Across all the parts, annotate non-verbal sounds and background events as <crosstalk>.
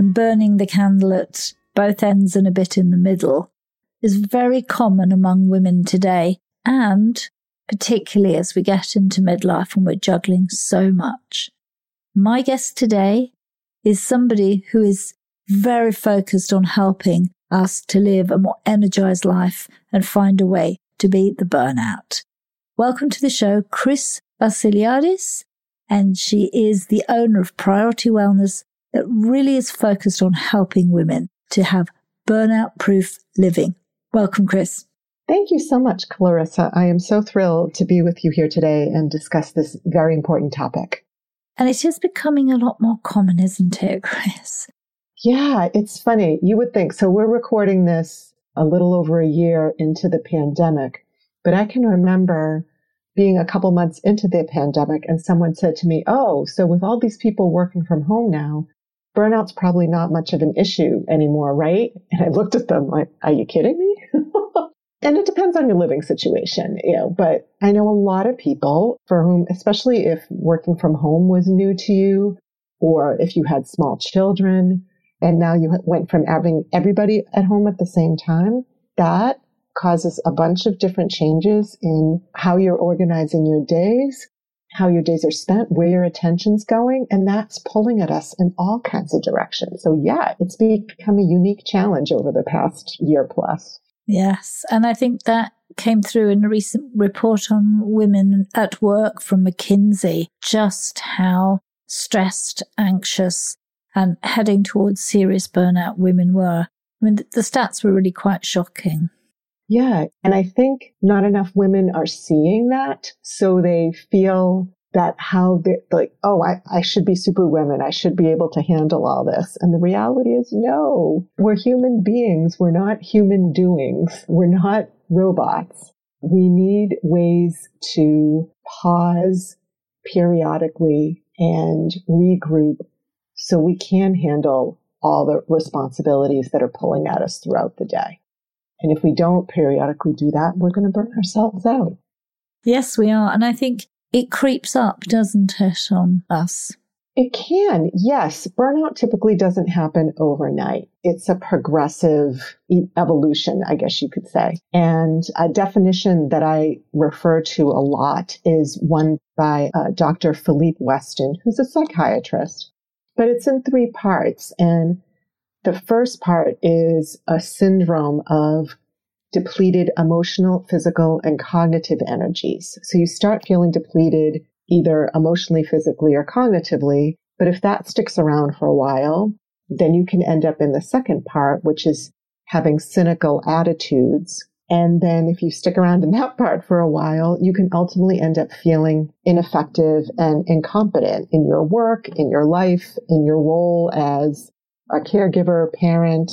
and burning the candle at both ends and a bit in the middle is very common among women today. And particularly as we get into midlife and we're juggling so much. My guest today is somebody who is very focused on helping us to live a more energized life and find a way to beat the burnout. Welcome to the show, Chris Vasiliadis, and she is the owner of Priority Wellness that really is focused on helping women to have burnout proof living. Welcome, Chris. Thank you so much, Clarissa. I am so thrilled to be with you here today and discuss this very important topic. And it is becoming a lot more common, isn't it, Chris? Yeah, it's funny. You would think. So we're recording this a little over a year into the pandemic, but I can remember being a couple months into the pandemic and someone said to me, Oh, so with all these people working from home now, burnout's probably not much of an issue anymore, right? And I looked at them like, are you kidding me? <laughs> and it depends on your living situation, you know, but I know a lot of people for whom, especially if working from home was new to you, or if you had small children, and now you went from having everybody at home at the same time, that causes a bunch of different changes in how you're organizing your days, how your days are spent, where your attention's going, and that's pulling at us in all kinds of directions. So yeah, it's become a unique challenge over the past year plus. Yes. And I think that came through in a recent report on women at work from McKinsey, just how stressed, anxious, and heading towards serious burnout women were. I mean, the stats were really quite shocking. Yeah. And I think not enough women are seeing that. So they feel that how they're like, oh, I, I should be superwoman. I should be able to handle all this. And the reality is no, we're human beings. We're not human doings. We're not robots. We need ways to pause periodically and regroup so we can handle all the responsibilities that are pulling at us throughout the day. And if we don't periodically do that, we're going to burn ourselves out. Yes, we are. And I think it creeps up, doesn't it, on us? It can, yes. Burnout typically doesn't happen overnight. It's a progressive evolution, I guess you could say. And a definition that I refer to a lot is one by uh, Dr. Philippe Weston, who's a psychiatrist. But it's in three parts. And the first part is a syndrome of depleted emotional, physical, and cognitive energies. So you start feeling depleted either emotionally, physically, or cognitively. But if that sticks around for a while, then you can end up in the second part, which is having cynical attitudes. And then if you stick around in that <laughs> part for a while, you can ultimately end up feeling ineffective and incompetent in your work, in your life, in your role as a caregiver, parent,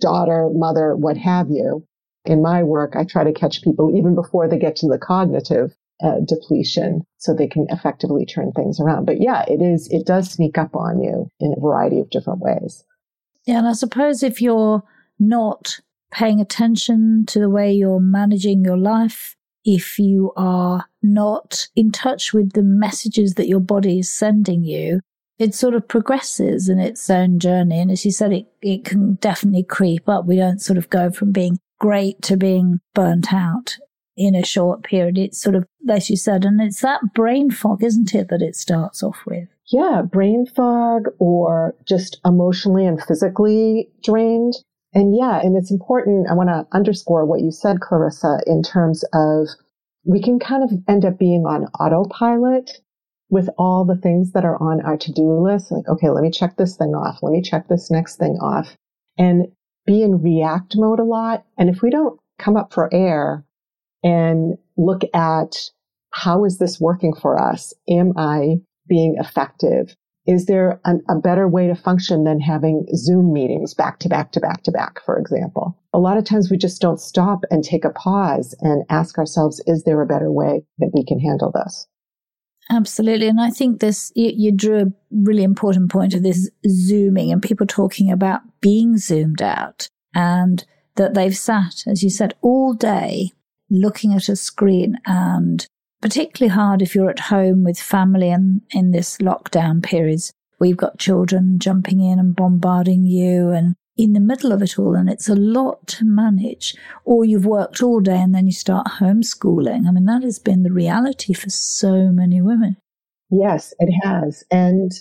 daughter, mother, what have you. In my work, I try to catch people even before they get to the cognitive uh, depletion so they can effectively turn things around. But yeah, it is, it does sneak up on you in a variety of different ways. Yeah. And I suppose if you're not paying attention to the way you're managing your life, if you are not in touch with the messages that your body is sending you, it sort of progresses in its own journey. And as you said, it, it can definitely creep up. We don't sort of go from being great to being burnt out in a short period. It's sort of, as you said, and it's that brain fog, isn't it, that it starts off with? Yeah, brain fog or just emotionally and physically drained. And yeah, and it's important. I want to underscore what you said, Clarissa, in terms of we can kind of end up being on autopilot with all the things that are on our to-do list. Like, okay, let me check this thing off. Let me check this next thing off and be in react mode a lot. And if we don't come up for air and look at how is this working for us? Am I being effective? Is there an, a better way to function than having Zoom meetings back to back to back to back, for example? A lot of times we just don't stop and take a pause and ask ourselves, is there a better way that we can handle this? Absolutely. And I think this, you, you, drew a really important point of this zooming and people talking about being zoomed out and that they've sat, as you said, all day looking at a screen and particularly hard if you're at home with family and in this lockdown periods. We've got children jumping in and bombarding you and in the middle of it all, and it's a lot to manage. Or you've worked all day and then you start homeschooling. I mean, that has been the reality for so many women. Yes, it has. And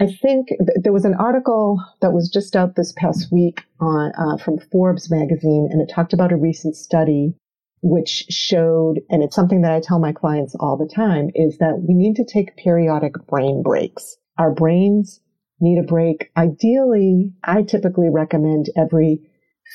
I think th- there was an article that was just out this past week on, uh, from Forbes magazine, and it talked about a recent study which showed, and it's something that I tell my clients all the time, is that we need to take periodic brain breaks. Our brains need a break. Ideally, I typically recommend every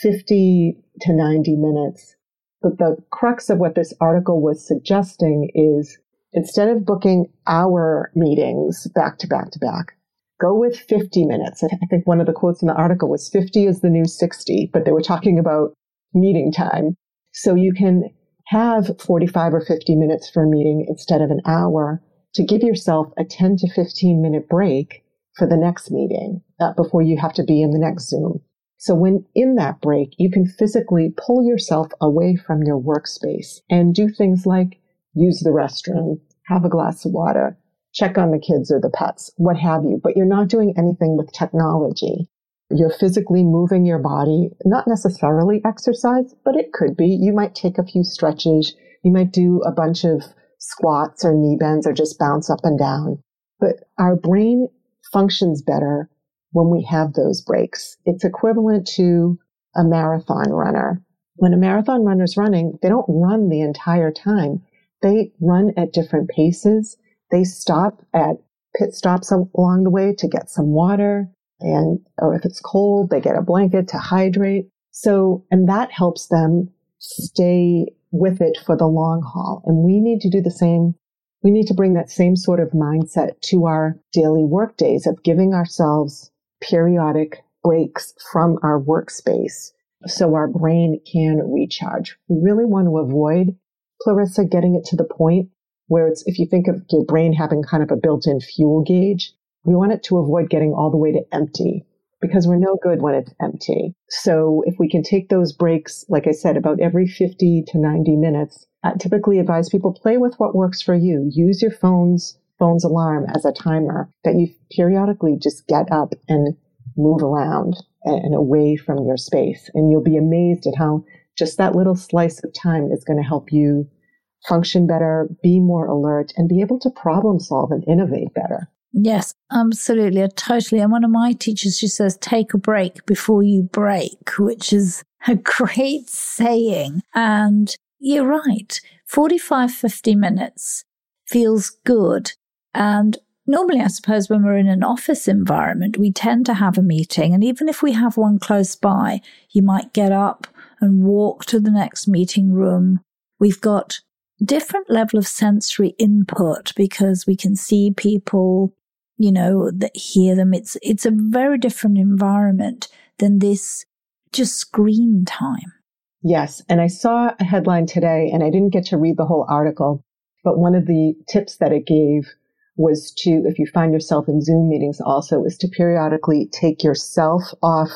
50 to 90 minutes. But the crux of what this article was suggesting is instead of booking hour meetings back to back to back, go with 50 minutes. I think one of the quotes in the article was 50 is the new 60, but they were talking about meeting time. So you can have 45 or 50 minutes for a meeting instead of an hour to give yourself a 10 to 15 minute break for the next meeting uh, before you have to be in the next Zoom. So when in that break, you can physically pull yourself away from your workspace and do things like use the restroom, have a glass of water, check on the kids or the pets, what have you, but you're not doing anything with technology. You're physically moving your body, not necessarily exercise, but it could be. You might take a few stretches. You might do a bunch of squats or knee bends or just bounce up and down. But our brain functions better when we have those breaks. It's equivalent to a marathon runner. When a marathon runner is running, they don't run the entire time. They run at different paces. They stop at pit stops along the way to get some water and or if it's cold, they get a blanket to hydrate. So, and that helps them stay with it for the long haul. And we need to do the same. We need to bring that same sort of mindset to our daily work days of giving ourselves periodic breaks from our workspace so our brain can recharge. We really want to avoid, Clarissa, getting it to the point where it's, if you think of your brain having kind of a built-in fuel gauge, we want it to avoid getting all the way to empty because we're no good when it's empty. So if we can take those breaks, like I said, about every 50 to 90 minutes, I typically advise people play with what works for you. Use your phone's phone's alarm as a timer that you periodically just get up and move around and away from your space. And you'll be amazed at how just that little slice of time is going to help you function better, be more alert, and be able to problem solve and innovate better. Yes, absolutely. Totally. And one of my teachers, she says, take a break before you break, which is a <laughs> great saying. And you're right. 45, 50 minutes feels good. And normally, I suppose, when we're in an office environment, we tend to have a meeting. And even if we have one close by, you might get up and walk to the next meeting room. We've got different level of sensory input because we can see people, you know, that hear them. It's, it's a very different environment than this just screen time. Yes. And I saw a headline today and I didn't get to read the whole article, but one of the tips that it gave was to, if you find yourself in Zoom meetings also, is to periodically take yourself off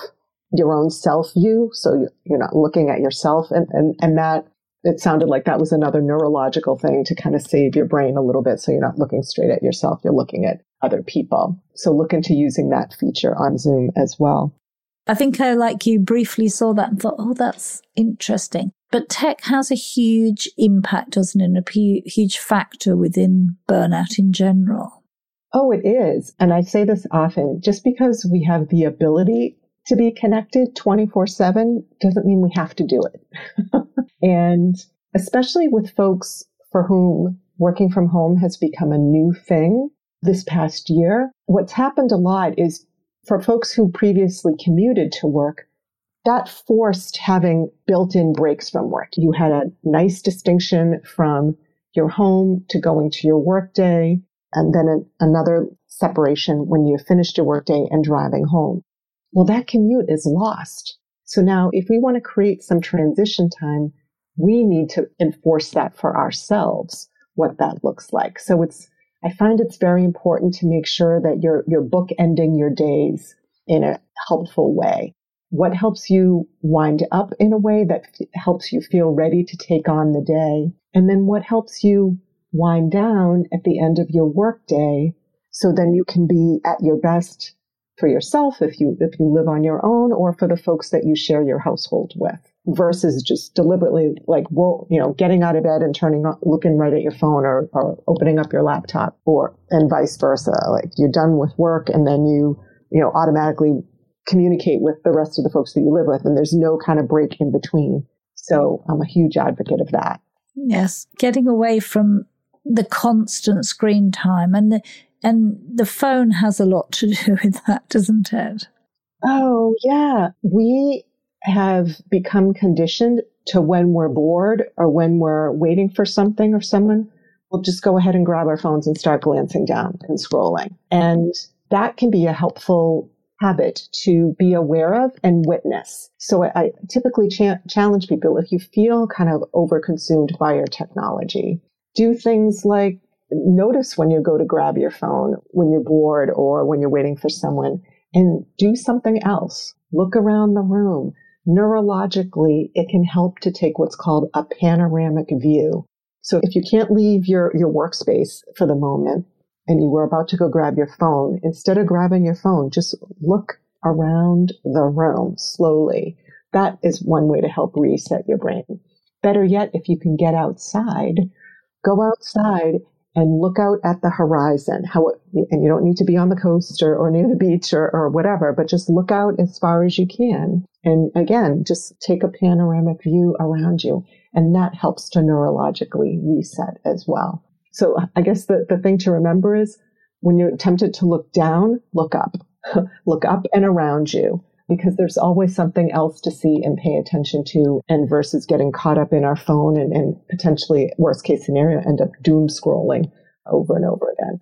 your own self view. So you're not looking at yourself. And, and, and that, it sounded like that was another neurological thing to kind of save your brain a little bit. So you're not looking straight at yourself. You're looking at other people. So look into using that feature on Zoom as well. I think I, like you, briefly saw that and thought, oh, that's interesting. But tech has a huge impact, doesn't it? A huge factor within burnout in general. Oh, it is. And I say this often just because we have the ability to be connected 24 7 doesn't mean we have to do it. <laughs> and especially with folks for whom working from home has become a new thing this past year, what's happened a lot is for folks who previously commuted to work, that forced having built in breaks from work. You had a nice distinction from your home to going to your workday, and then another separation when you finished your workday and driving home. Well, that commute is lost. So now if we want to create some transition time, we need to enforce that for ourselves, what that looks like. So it's, I find it's very important to make sure that you're, you're bookending your days in a helpful way. What helps you wind up in a way that helps you feel ready to take on the day? And then what helps you wind down at the end of your workday so then you can be at your best for yourself if you if you live on your own or for the folks that you share your household with versus just deliberately like well you know getting out of bed and turning on looking right at your phone or, or opening up your laptop or and vice versa like you're done with work and then you you know automatically communicate with the rest of the folks that you live with and there's no kind of break in between so i'm a huge advocate of that yes getting away from the constant screen time and the and the phone has a lot to do <laughs> with that, doesn't it? Oh, yeah. We have become conditioned to when we're bored or when we're waiting for something or someone, we'll just go ahead and grab our phones and start glancing down and scrolling. And that can be a helpful habit to be aware of and witness. So I, I typically cha- challenge people if you feel kind of overconsumed by your technology, do things like notice when you go to grab your phone when you're bored or when you're waiting for someone and do something else. Look around the room. Neurologically, it can help to take what's called a panoramic view. So if you can't leave your, your workspace for the moment and you were about to go grab your phone, instead of grabbing your phone, just look around the room slowly. That is one way to help reset your brain. Better yet, if you can get outside, go outside and look out at the horizon. How and you don't need to be on the coast or, or near the beach or, or whatever, but just look out as far as you can. And again, just take a panoramic view around you. And that helps to neurologically reset as well. So uh, I guess the, the thing to remember is when you're tempted to look down, look up. <laughs> look up and around you because there's always something else to see and pay attention to and versus getting caught up in our phone and, and potentially worst case scenario end up doom scrolling over and over again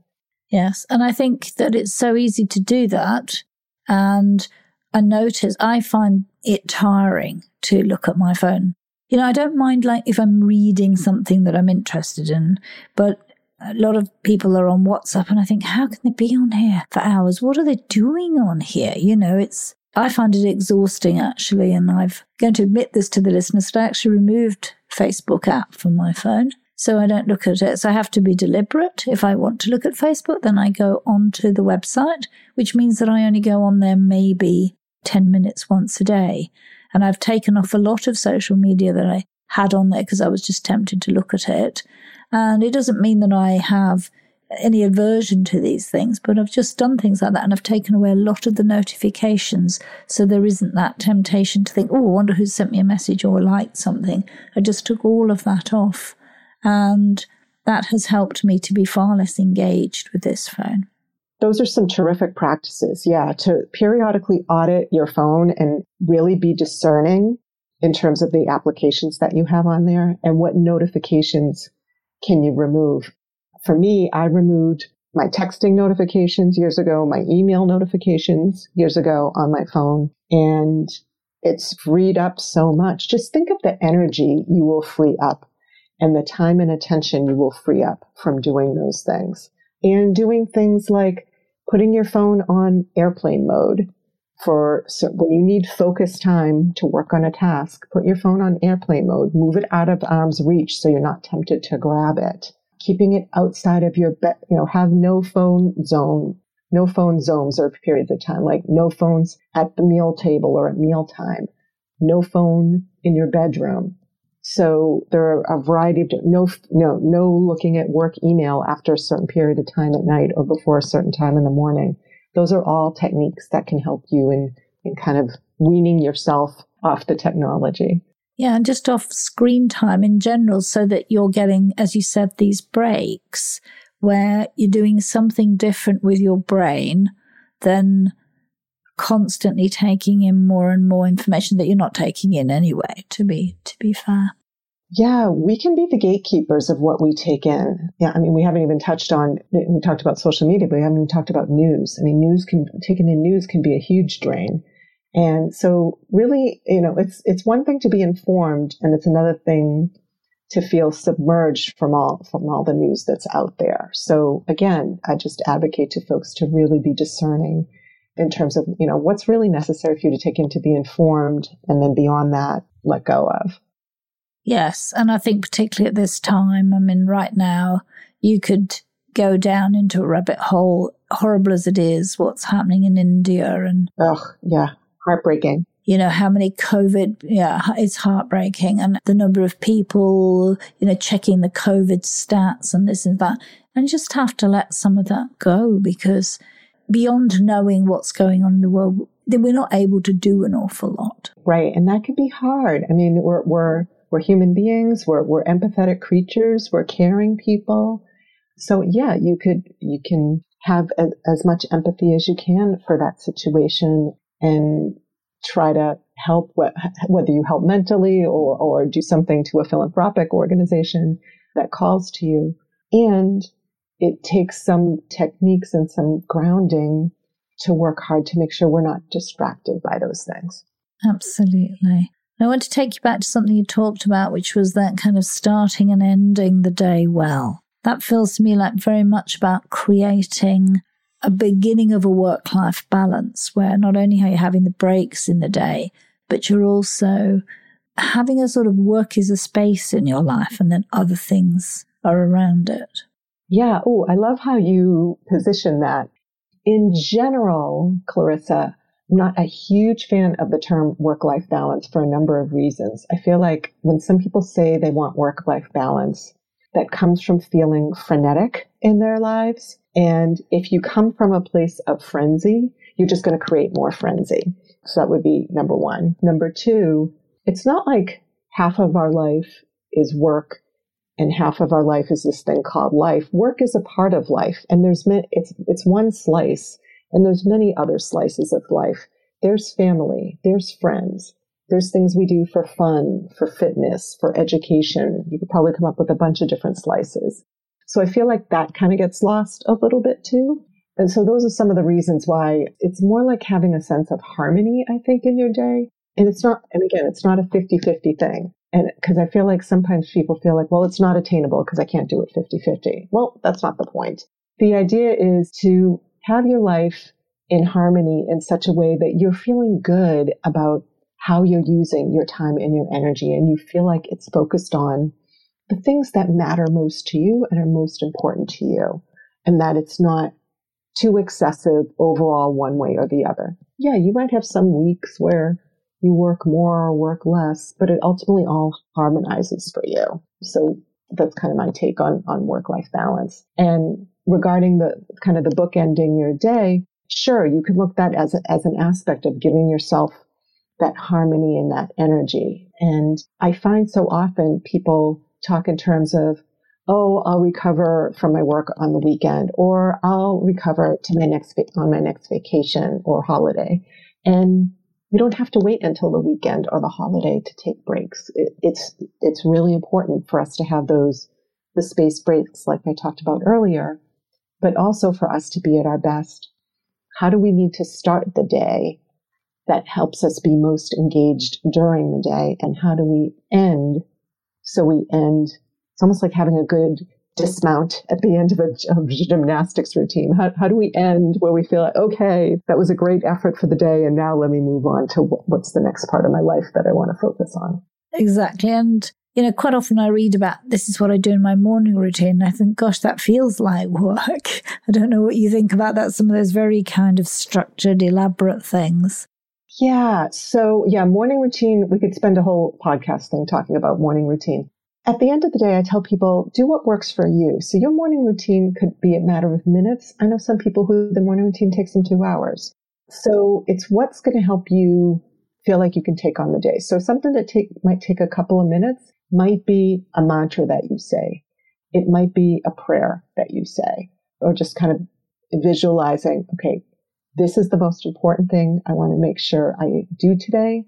yes and i think that it's so easy to do that and i notice i find it tiring to look at my phone you know i don't mind like if i'm reading something that i'm interested in but a lot of people are on WhatsApp, and I think, how can they be on here for hours? What are they doing on here? You know, it's I find it exhausting actually, and I'm going to admit this to the listeners that I actually removed Facebook app from my phone. So I don't look at it. So I have to be deliberate. If I want to look at Facebook, then I go onto the website, which means that I only go on there maybe 10 minutes once a day. And I've taken off a lot of social media that I had on there because I was just tempted to look at it. And it doesn't mean that I have any aversion to these things, but I've just done things like that and I've taken away a lot of the notifications. So there isn't that temptation to think, oh, I wonder who sent me a message or liked something. I just took all of that off. And that has helped me to be far less engaged with this phone. Those are some terrific practices. Yeah. To periodically audit your phone and really be discerning in terms of the applications that you have on there and what notifications can you remove for me, I removed my texting notifications years ago, my email notifications years ago on my phone, and it's freed up so much. Just think of the energy you will free up and the time and attention you will free up from doing those things and doing things like putting your phone on airplane mode for so when you need focus time to work on a task, put your phone on airplane mode, move it out of arm's reach so you're not tempted to grab it. Keeping it outside of your bed, you know, have no phone zone, no phone zones or periods of time, like no phones at the meal table or at mealtime, no phone in your bedroom. So there are a variety of no, no, no looking at work email after a certain period of time at night or before a certain time in the morning those are all techniques that can help you in, in kind of weaning yourself off the technology. Yeah, and just off screen time in general, so that you're getting, as you said, these breaks where you're doing something different with your brain than constantly taking in more and more information that you're not taking in anyway, to be to be fair. Yeah, we can be the gatekeepers of what we take in. Yeah, I mean, we haven't even touched on, we talked about social media, but we haven't even talked about news. I mean, news can, taking in news can be a huge drain. And so really, you know, it's, it's one thing to be informed and it's another thing to feel submerged from all, from all the news that's out there. So again, I just advocate to folks to really be discerning in terms of, you know, what's really necessary for you to take in to be informed and then beyond that, let go of. Yes. And I think particularly at this time, I mean, right now, you could go down into a rabbit hole, horrible as it is, what's happening in India and. Oh, yeah. Heartbreaking. You know, how many COVID, yeah, it's heartbreaking. And the number of people, you know, checking the COVID stats and this and that. And just have to let some of that go because beyond knowing what's going on in the world, then we're not able to do an awful lot. Right. And that can be hard. I mean, we're, we're, we're human beings. We're, we're empathetic creatures. We're caring people. So yeah, you could, you can have a, as much empathy as you can for that situation and try to help whether you help mentally or, or do something to a philanthropic organization that calls to you. And it takes some techniques and some grounding to work hard to make sure we're not distracted by those things. Absolutely. I want to take you back to something you talked about, which was that kind of starting and ending the day well. That feels to me like very much about creating a beginning of a work life balance where not only are you having the breaks in the day, but you're also having a sort of work is a space in your life and then other things are around it. Yeah. Oh, I love how you position that. In general, Clarissa, I'm not a huge fan of the term work life balance for a number of reasons. I feel like when some people say they want work life balance, that comes from feeling frenetic in their lives. And if you come from a place of frenzy, you're just going to create more frenzy. So that would be number one. Number two, it's not like half of our life is work and half of our life is this thing called life. Work is a part of life and there's, it's, it's one slice and there's many other slices of life. There's family, there's friends, there's things we do for fun, for fitness, for education. You could probably come up with a bunch of different slices. So I feel like that kind of gets lost a little bit too. And so those are some of the reasons why it's more like having a sense of harmony, I think, in your day. And it's not, and again, it's not a 50 50 thing. And because I feel like sometimes people feel like, well, it's not attainable because I can't do it 50 50. Well, that's not the point. The idea is to have your life in harmony in such a way that you're feeling good about how you're using your time and your energy and you feel like it's focused on the things that matter most to you and are most important to you and that it's not too excessive overall one way or the other. Yeah, you might have some weeks where you work more or work less, but it ultimately all harmonizes for you. So that's kind of my take on, on work life balance. And regarding the kind of the book ending your day, sure, you could look that as, a, as an aspect of giving yourself that harmony and that energy. And I find so often people talk in terms of, oh, I'll recover from my work on the weekend, or I'll recover to my next on my next vacation or holiday. And we don't have to wait until the weekend or the holiday to take breaks. It, it's it's really important for us to have those the space breaks, like I talked about earlier, but also for us to be at our best. How do we need to start the day that helps us be most engaged during the day? And how do we end so we end? It's almost like having a good dismount at the end of a, of a gymnastics routine? How, how do we end where we feel like, okay, that was a great effort for the day, and now let me move on to what's the next part of my life that I want to focus on? Exactly. And you know, quite often I read about this is what I do in my morning routine. I think, gosh, that feels like work. <laughs> I don't know what you think about that. Some of those very kind of structured, elaborate things. Yeah. So, yeah, morning routine, we could spend a whole podcast thing talking about morning routine. At the end of the day, I tell people do what works for you. So, your morning routine could be a matter of minutes. I know some people who the morning routine takes them two hours. So, it's what's going to help you feel like you can take on the day. So, something that take, might take a couple of minutes might be a mantra that you say. It might be a prayer that you say, or just kind of visualizing, okay, this is the most important thing I want to make sure I do today.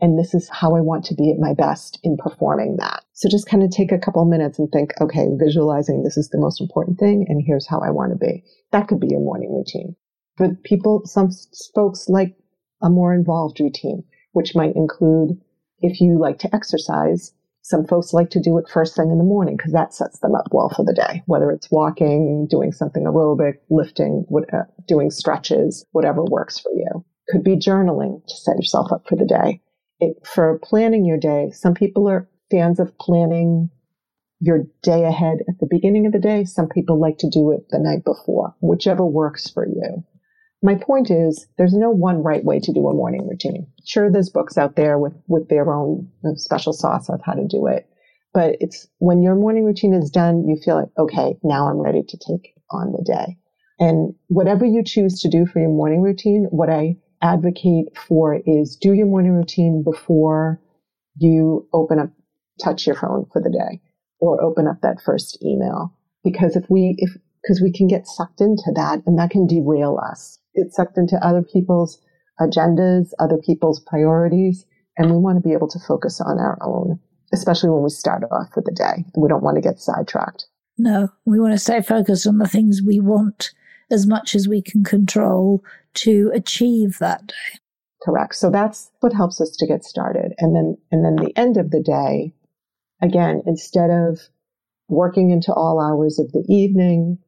And this is how I want to be at my best in performing that. So just kind of take a couple minutes and think, okay, visualizing this is the most important thing and here's how I want to be. That could be your morning routine. But people, some folks like a more involved routine, which might include if you like to exercise, some folks like to do it first thing in the morning because that sets them up well for the day, whether it's walking, doing something aerobic, lifting, uh, doing stretches, whatever works for you. Could be journaling to set yourself up for the day. It, for planning your day, some people are fans of planning your day ahead at the beginning of the day. Some people like to do it the night before, whichever works for you. My point is, there's no one right way to do a morning routine. Sure, there's books out there with, with their own special sauce of how to do it. But it's when your morning routine is done, you feel like, okay, now I'm ready to take on the day. And whatever you choose to do for your morning routine, what I advocate for is do your morning routine before you open up, touch your phone for the day or open up that first email. Because if we, if, because we can get sucked into that and that can derail us get sucked into other people's agendas, other people's priorities, and we want to be able to focus on our own, especially when we start off for the day. We don't want to get sidetracked. No, we want to stay focused on the things we want as much as we can control to achieve that day. Correct. So that's what helps us to get started. And then, and then the end of the day, again, instead of working into all hours of the evening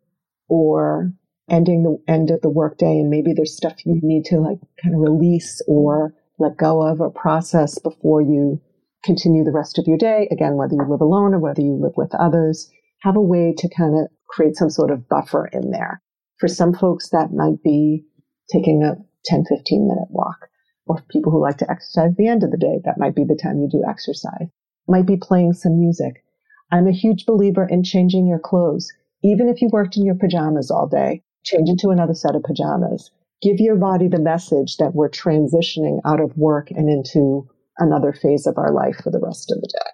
or ending the end of the workday and maybe there's stuff you need to like kind of release or let go of or process before you continue the rest of your day. Again, whether you live alone or whether you live with others, have a way to kind of create some sort of buffer in there. For some folks, that might be taking a 10, 15 minute walk. Or people who like to exercise at the end of the day, that might be the time you do exercise. Might be playing some music. I'm a huge believer in changing your clothes. Even if you worked in your pajamas all day, change into another set of pajamas. Give your body the message that we're transitioning out of work and into another phase of our life for the rest of the day.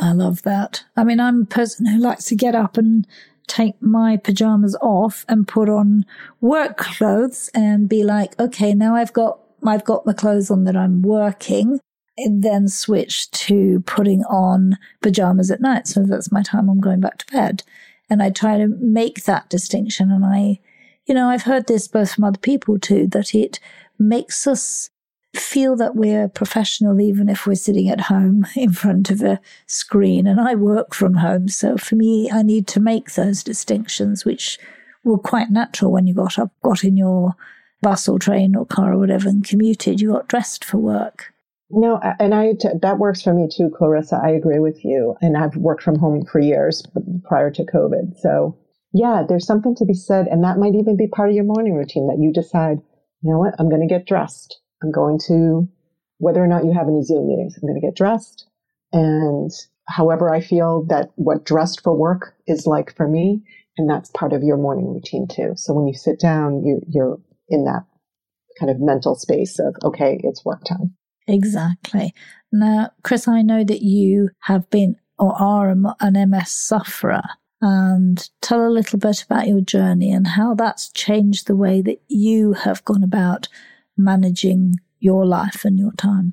I love that. I mean, I'm a person who likes to get up and take my pajamas off and put on work clothes and be like, okay, now I've got I've got the clothes on that I'm working. And then switch to putting on pajamas at night. So that's my time I'm going back to bed. And I try to make that distinction and I you know, I've heard this both from other people too, that it makes us feel that we're professional even if we're sitting at home <laughs> in front of a screen. And I work from home. So for me, I need to make those distinctions, which were quite natural when you got up, got in your bus or train or car or whatever and commuted. You got dressed for work. No, and I that works for me too, Clarissa. I agree with you, and I've worked from home for years prior to COVID. So yeah, there's something to be said. And that might even be part of your morning routine that you decide, you know what, I'm going to get dressed. I'm going to, whether or not you have any Zoom meetings, I'm going to get dressed. And however I feel that what dressed for work is like for me, and that's part of your morning routine too. So when you sit down, you, you're in that kind of mental space of, okay, it's work time. Exactly. Now, Chris, I know that you have been or are an MS sufferer and tell a little bit about your journey and how that's changed the way that you have gone about managing your life and your time.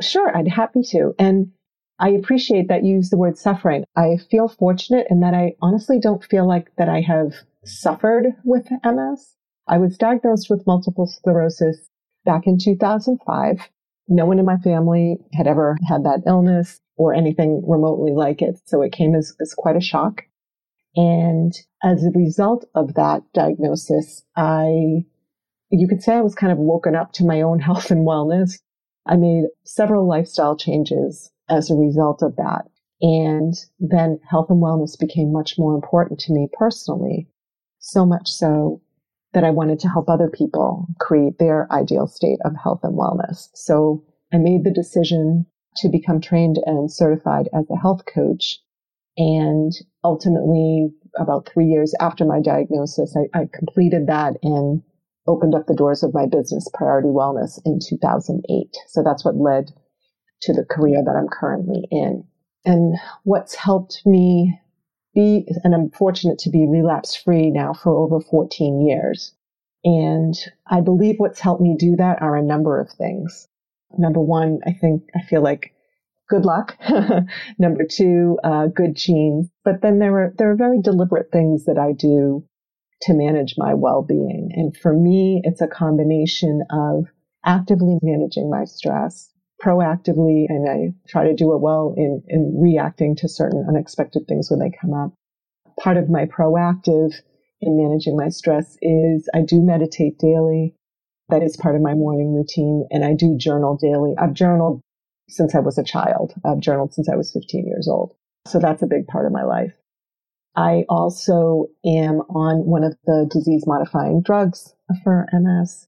Sure, I'd happy to. And I appreciate that you use the word suffering. I feel fortunate in that I honestly don't feel like that I have suffered with MS. I was diagnosed with multiple sclerosis back in 2005. No one in my family had ever had that illness or anything remotely like it. So it came as, as quite a shock. And as a result of that diagnosis, I, you could say I was kind of woken up to my own <laughs> health and wellness. I made several lifestyle changes as a result of that. And then health and wellness became much more important to me personally. So much so that I wanted to help other people create their ideal state of health and wellness. So I made the decision to become trained and certified as a health coach. And ultimately, about three years after my diagnosis, I, I completed that and opened up the doors of my business, Priority Wellness, in 2008. So that's what led to the career that I'm currently in. And what's helped me be, and I'm fortunate to be relapse free now for over 14 years. And I believe what's helped me do that are a number of things. Number one, I think I feel like good luck. <laughs> Number two, uh, good genes. But then there are there are very deliberate things that I do to manage my well-being. And for me, it's a combination of actively managing my stress, proactively, and I try to do it well in, in reacting to certain unexpected things when they come up. Part of my proactive in managing my stress is I do meditate daily. That is part of my morning routine. And I do journal daily. I've journaled since I was a child. I've journaled since I was 15 years old. So that's a big part of my life. I also am on one of the disease modifying drugs for MS.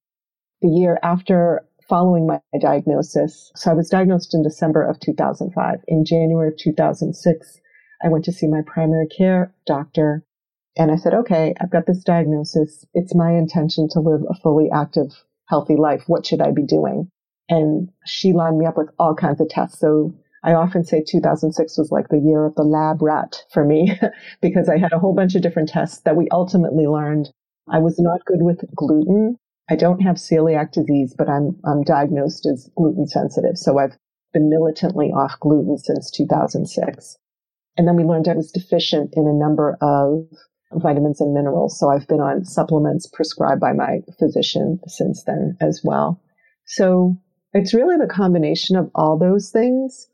The year after following my diagnosis, so I was diagnosed in December of 2005. In January of 2006, I went to see my primary care doctor and I said, okay, I've got this diagnosis. It's my intention to live a fully active, healthy life. What should I be doing? And she lined me up with all kinds of tests. So I often say 2006 was like the year of the lab rat for me <laughs> because I had a whole bunch of different tests that we ultimately learned I was not good with gluten. I don't have celiac disease, but I'm, I'm diagnosed as gluten sensitive. So I've been militantly off gluten since 2006. And then we learned I was deficient in a number of vitamins and minerals. So I've been on supplements prescribed by my physician since then as well. So it's really the combination of all those things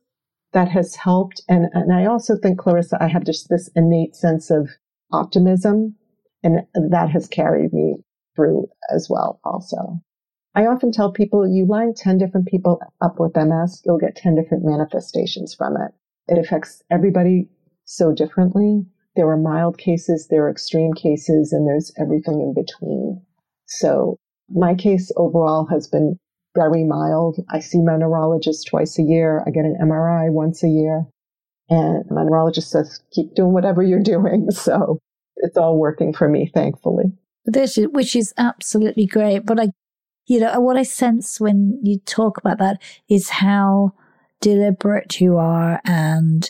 that has helped. And, and I also think, Clarissa, I have just this innate sense of optimism, and that has carried me through as well, also. I often tell people you line 10 different people up with MS, you'll get 10 different manifestations from it. It affects everybody so differently. There are mild cases, there are extreme cases, and there's everything in between. So my case overall has been very mild. I see my neurologist twice a year. I get an MRI once a year. And my neurologist says, keep doing whatever you're doing. <laughs> So it's all working for me, thankfully. This, which is absolutely great. But I, you know, what I sense when you talk about that is how deliberate you are and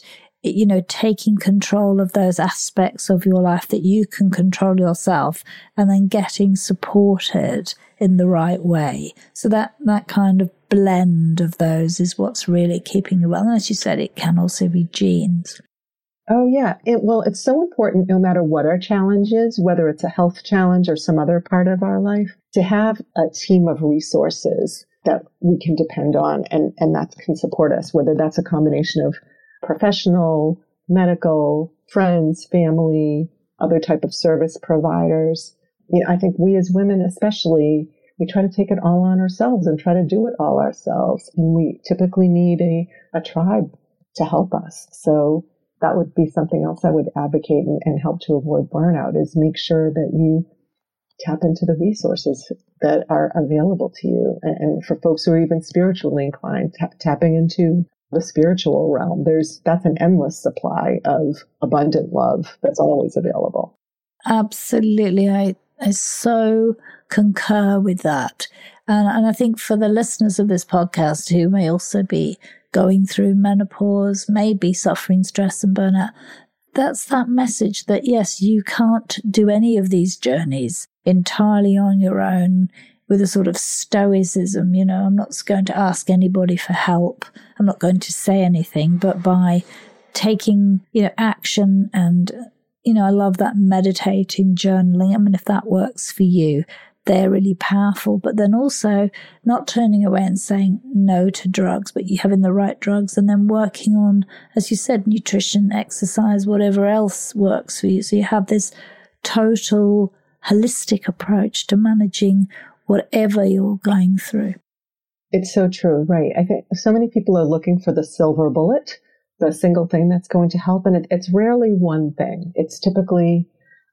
you know, taking control of those aspects of your life that you can control yourself and then getting supported in the right way. So that, that kind of blend of those is what's really keeping you well. And as you said, it can also be genes. Oh, yeah. It, well, it's so important no matter what our challenge is, whether it's a health challenge or some other part of our life, to have a team of resources that we can depend on and, and that can support us, whether that's a combination of professional, medical, friends, family, other type of service providers. You know, I think we as women, especially, we try to take it all on ourselves and try to do it all ourselves. And we typically need a, a tribe to help us. So that would be something else I would advocate and, and help to avoid burnout is make sure that you tap into the resources that are available to you. And, and for folks who are even spiritually inclined, t- tapping into the spiritual realm. There's that's an endless supply of abundant love that's always available. Absolutely. I, I so concur with that. And, and I think for the listeners of this podcast who may also be going through menopause, maybe suffering stress and burnout, that's that message that yes, you can't do any of these journeys entirely on your own with a sort of stoicism. You know, I'm not going to ask anybody for help. I'm not going to say anything, but by taking, you know, action and, you know, I love that meditating, journaling. I mean, if that works for you, they're really powerful, but then also not turning away and saying no to drugs, but you having the right drugs and then working on, as you said, nutrition, exercise, whatever else works for you. So you have this total holistic approach to managing whatever you're going through. It's so true, right? I think so many people are looking for the silver bullet, the single thing that's going to help. And it, it's rarely one thing. It's typically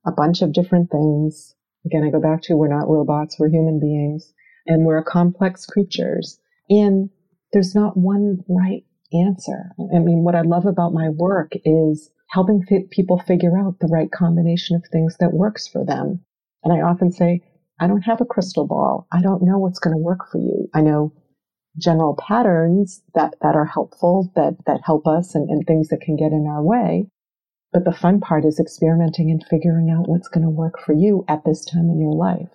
a bunch of different things Again, I go back to we're not robots, we're human beings, and we're complex creatures. And there's not one right answer. I mean, what I love about my work is helping people figure out the right combination of things that works for them. And I often say, I don't have a crystal ball. I don't know what's going to work for you. I know general patterns that, that are helpful, that, that help us and, and things that can get in our way. But the fun part is experimenting and figuring out what's going to work for you at this time in your life.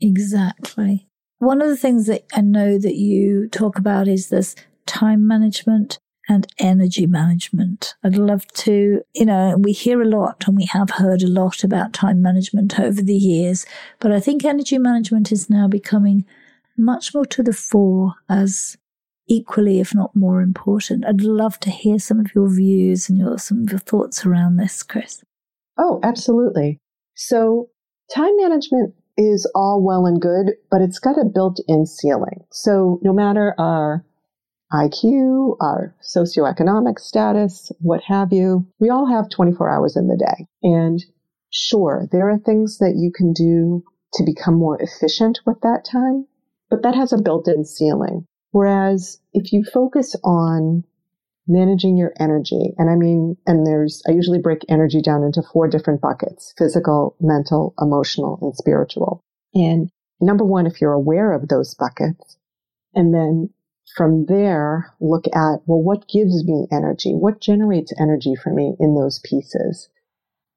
Exactly. One of the things that I know that you talk about is this time management and energy management. I'd love to, you know, we hear a lot and we have heard a lot about time management over the years, but I think energy management is now becoming much more to the fore as equally, if not more important. I'd love to hear some of your views and your some of your thoughts around this, Chris. Oh, absolutely. So time management is all well and good, but it's got a built-in ceiling. So no matter our IQ, our socioeconomic status, what have you, we all have 24 hours in the day. And sure, there are things that you can do to become more efficient with that time, but that has a built-in ceiling. Whereas if you focus on managing your energy, and I mean, and there's, I usually break energy down into four different buckets physical, mental, emotional, and spiritual. And number one, if you're aware of those buckets, and then from there, look at, well, what gives me energy? What generates energy for me in those pieces?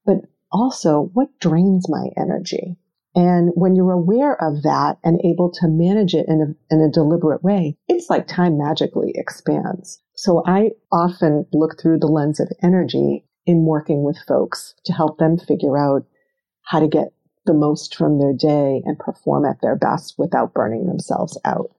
But also, what drains my energy? And when you're aware of that and able to manage it in a, in a deliberate way, it's like time magically expands. So I often look through the lens of energy in working with folks to help them figure out how to get the most from their day and perform at their best without burning themselves out.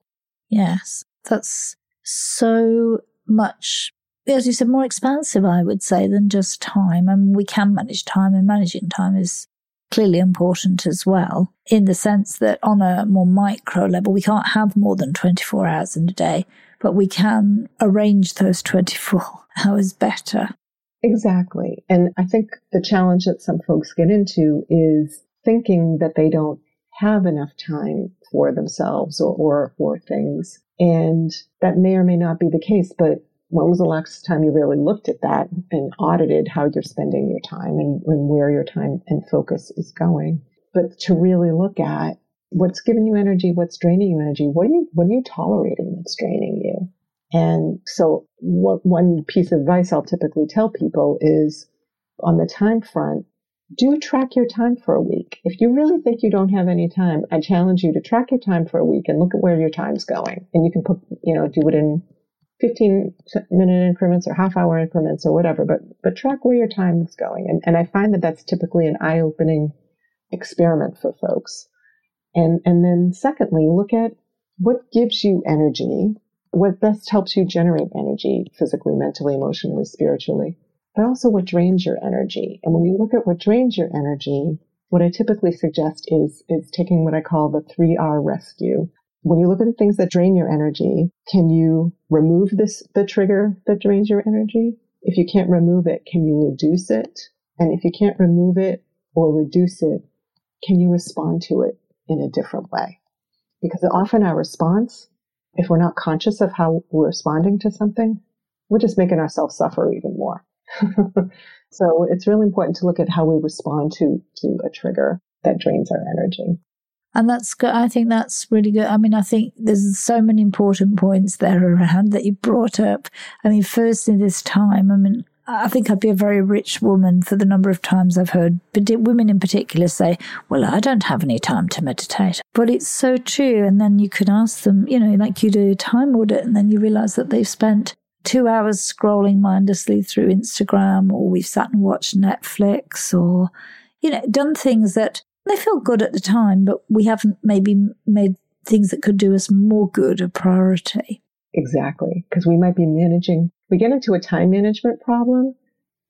Yes, that's so much, as you said, more expansive, I would say, than just time. And we can manage time, and managing time is clearly important as well, in the sense that on a more micro level, we can't have more than 24 hours in a day, but we can arrange those 24 <laughs> hours better. Exactly. And I think the challenge that some folks get into is thinking that they don't have enough time for themselves or, or, or things. And that may or may not be the case, but when was the last time you really looked at that and audited how you're spending your time and, and where your time and focus is going? But to really look at what's giving you energy, what's draining you energy, what are you what are you tolerating that's draining you? And so what, one piece of advice I'll typically tell people is on the time front, do track your time for a week. If you really think you don't have any time, I challenge you to track your time for a week and look at where your time's going. And you can put, you know, do it in 15 minute increments or half hour increments or whatever, but, but track where your time is going. And, and I find that that's typically an eye opening experiment for folks. And, and then secondly, look at what gives you energy, what best helps you generate energy physically, mentally, emotionally, spiritually, but also what drains your energy. And when you look at what drains your energy, what I typically suggest is, is taking what I call the three R rescue when you look at the things that drain your energy, can you remove this, the trigger that drains your energy? If you can't remove it, can you reduce it? And if you can't remove it or reduce it, can you respond to it in a different way? Because often our response, if we're not conscious of how we're responding to something, we're just making ourselves suffer even more. <laughs> so it's really important to look at how we respond to, to a trigger that drains our energy. And that's good. I think that's really good. I mean, I think there's so many important points there around that you brought up. I mean, first in this time, I mean, I think I'd be a very rich woman for the number of times I've heard women in particular say, Well, I don't have any time to meditate. But it's so true. And then you could ask them, you know, like you do a time audit, and then you realize that they've spent two hours scrolling mindlessly through Instagram, or we've sat and watched Netflix, or, you know, done things that They feel good at the time, but we haven't maybe made things that could do us more good a priority. Exactly. Because we might be managing, we get into a time management problem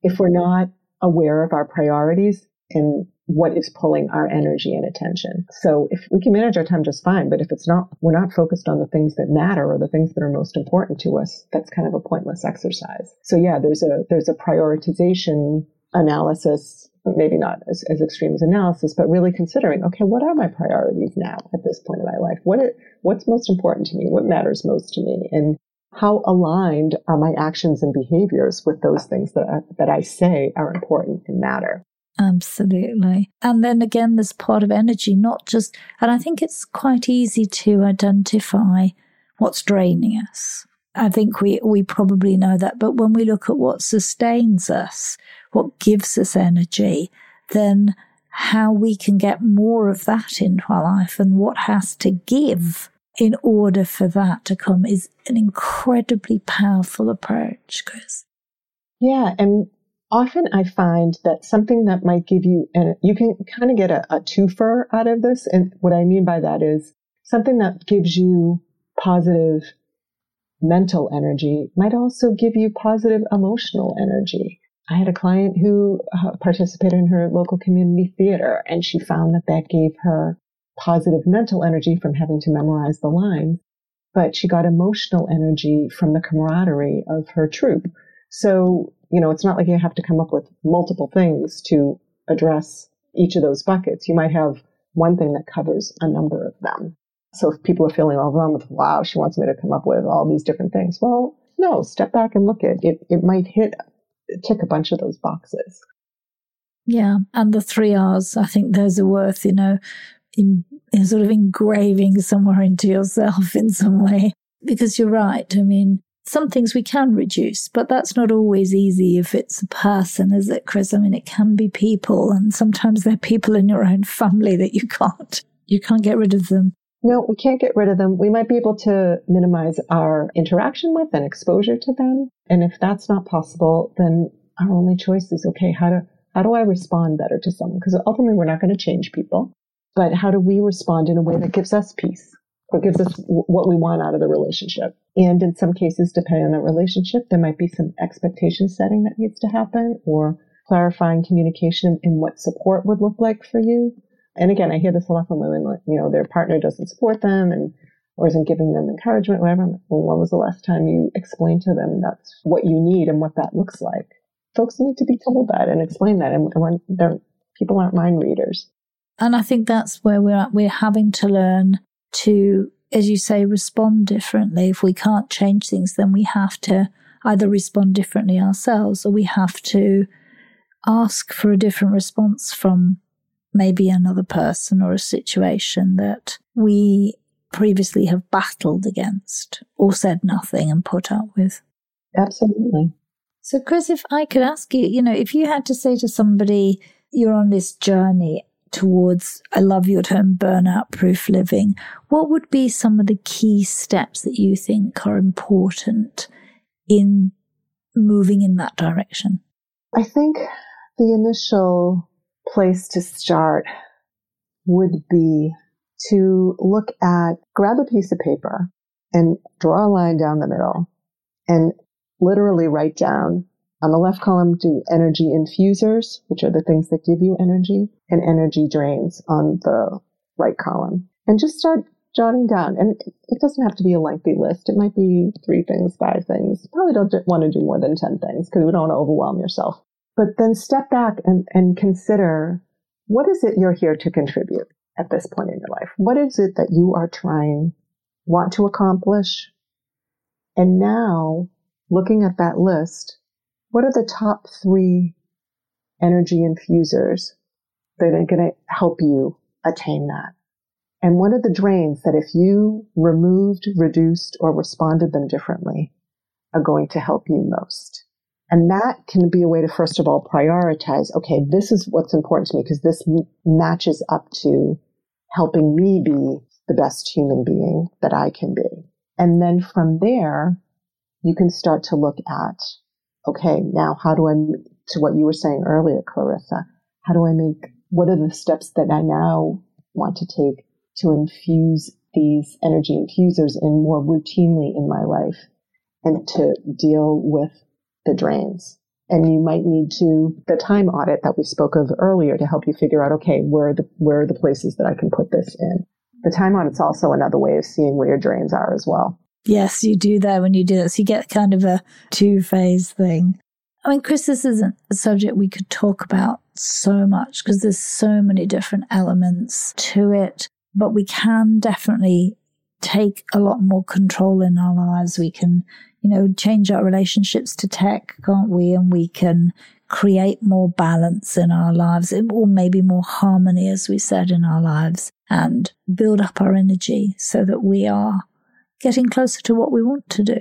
if we're not aware of our priorities and what is pulling our energy and attention. So if we can manage our time just fine, but if it's not, we're not focused on the things that matter or the things that are most important to us, that's kind of a pointless exercise. So yeah, there's a, there's a prioritization analysis, maybe not as, as extreme as analysis, but really considering, okay, what are my priorities now at this point in my life? What it, what's most important to me? What matters most to me? And how aligned are my actions and behaviors with those things that that I say are important and matter? Absolutely. And then again, there's part of energy, not just, and I think it's quite easy to identify what's draining us. I think we, we probably know that. But when we look at what sustains us, what gives us energy, then how we can get more of that into our life and what has to give in order for that to come is an incredibly powerful approach, Chris. Yeah. And often I find that something that might give you, and you can kind of get a, a twofer out of this. And what I mean by that is something that gives you positive mental energy might also give you positive emotional energy. I had a client who uh, participated in her local community theater and she found that that gave her positive mental energy from having to memorize the lines, but she got emotional energy from the camaraderie of her troupe. So you know, it's not like you have to come up with multiple things to address each of those buckets. You might have one thing that covers a number of them. So if people are feeling overwhelmed with, wow, she wants me to come up with all these different things. Well, no, step back and look at it. It might hit, tick a bunch of those boxes. Yeah. And the three R's, I think those are worth, you know, in, in sort of engraving somewhere into yourself <laughs> in some way. Because you're right. I mean, some things we can reduce, but that's not always easy if it's a person, is it, Chris? I mean, it can be people, and sometimes they're people in your own family that you can't you can't get rid of them. No, we can't get rid of them. We might be able to minimize our interaction with and exposure to them. And if that's not possible, then our only choice is okay, how to how do I respond better to someone? Because ultimately we're not going to change people, but how do we respond in a way that gives us peace? Or gives us what we want out of the relationship. And in some cases, depending on the relationship, there might be some expectation setting that needs to happen or clarifying communication in what support would look like for you. And again, I hear this a lot from women, like, you know, their partner doesn't support them and or isn't giving them encouragement, whatever. Well, when was the last time you explained to them that's what you need and what that looks like? Folks need to be told that and explain that. And when people aren't mind readers. And I think that's where we're at. We're having to learn to, as you say, respond differently. If we can't change things, then we have to either respond differently ourselves or we have to ask for a different response from maybe another person or a situation that we previously have battled against or said nothing and put up with. Absolutely. So, Chris, if I could ask you, you know, if you had to say to somebody, you're on this journey towards, I love your term, burnout proof living, what would be some of the key steps that you think are important in moving in that direction? I think the initial place to start would be to look at, grab a piece of paper and draw a line down the middle and literally write down on the left column, do energy infusers, which are the things that give you energy, and energy drains on the right column. And just start jotting down. And it doesn't have to be a lengthy list. It might be three things, five things. Probably don't want to do more than 10 things because we don't want to overwhelm yourself. But then step back and, and consider what is it you're here to contribute at this point in your life? What is it that you are trying, want to accomplish? And now looking at that list, what are the top three energy infusers that are going to help you attain that? And what are the drains that if you removed, reduced, or responded them differently are going to help you most? And that can be a way to, first of all, prioritize, okay, this is what's important to me because this m- matches up to helping me be the best human being that I can be. And then from there, you can start to look at okay, now how do I, to what you were saying earlier, Clarissa, how do I make what are the steps that I now want to take to infuse these energy infusers in more routinely in my life and to deal with the drains. And you might need to the time audit that we spoke of earlier to help you figure out, okay, where are the, where are the places that I can put this in? The time audit's also another way of seeing where your drains are as well. Yes, you do that when you do this. You get kind of a two phase thing. I mean, Chris, this isn't a subject we could talk about so much because there's so many different elements to it, but we can definitely take a lot more control in our lives. We can, you know, change our relationships to tech, can't we? And we can create more balance in our lives, or maybe more harmony, as we said, in our lives, and build up our energy so that we are getting closer to what we want to do.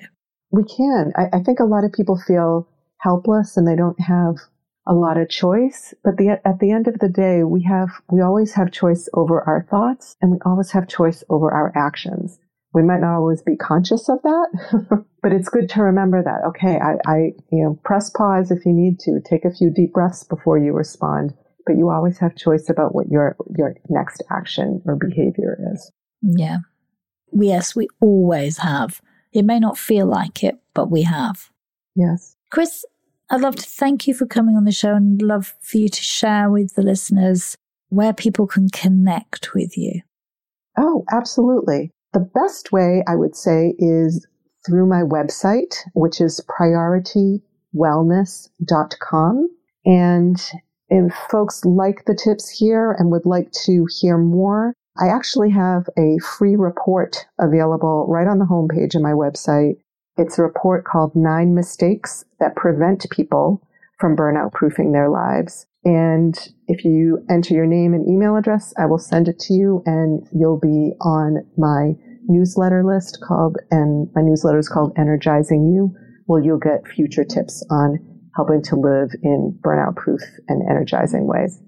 We can. I, I think a lot of people feel helpless and they don't have a lot of choice. But the, at the end of the day, we have, we always have choice over our thoughts and we always have choice over our actions. We might not always be conscious of that, <laughs> but it's good to remember that. Okay. I, I, you know, press pause if you need to, take a few deep breaths before you respond, but you always have choice about what your, your next action or behavior is. Yeah. Yes, we always have. It may not feel like it, but we have. Yes. Chris, I'd love to thank you for coming on the show and love for you to share with the listeners where people can connect with you. Oh, absolutely. The best way I would say is through my website, which is prioritywellness.com. And if folks like the tips here and would like to hear more, I actually have a free report available right on the homepage of my website it's a report called Nine Mistakes That Prevent People from Burnout Proofing Their Lives. And if you enter your name and email address, I will send it to you and you'll be on my newsletter list called, and my newsletter is called Energizing You, where you'll get future tips on helping to live in burnout proof and energizing ways.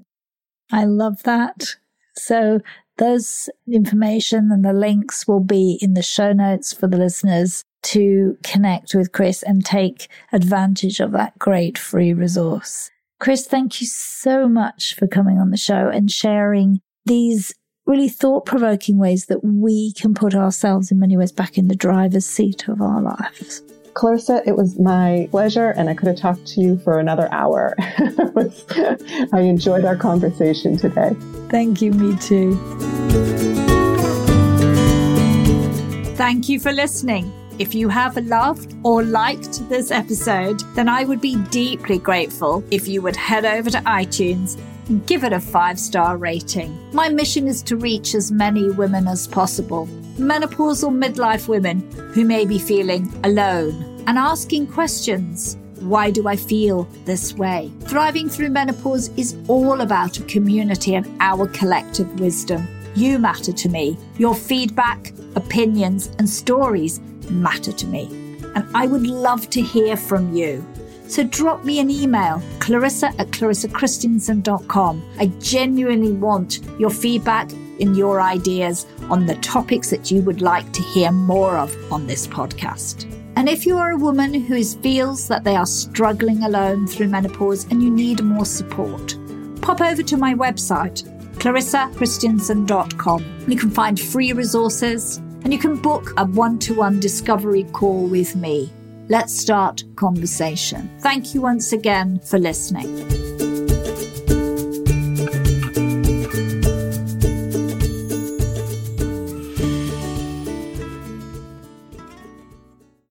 I love that. So those information and the links will be in the show notes for the listeners to connect with Chris and take advantage of that great free resource. Chris, thank you so much for coming on the show and sharing these really thought provoking ways that we can put ourselves in many ways back in the driver's seat of our lives. Clarissa, it was my pleasure, and I could have talked to you for another hour. <laughs> I enjoyed our conversation today. Thank you, me too. Thank you for listening. If you have loved or liked this episode, then I would be deeply grateful if you would head over to iTunes and give it a five star rating. My mission is to reach as many women as possible, menopausal midlife women who may be feeling alone and asking questions. Why do I feel this way? Thriving through menopause is all about a community and our collective wisdom. You matter to me. Your feedback, opinions, and stories matter to me. And I would love to hear from you. So drop me an email, clarissa at clarissakristjansson.com. I genuinely want your feedback and your ideas on the topics that you would like to hear more of on this podcast. And if you are a woman who feels that they are struggling alone through menopause and you need more support, pop over to my website, clarissakristjansson.com. You can find free resources and you can book a one to one discovery call with me. Let's start conversation. Thank you once again for listening.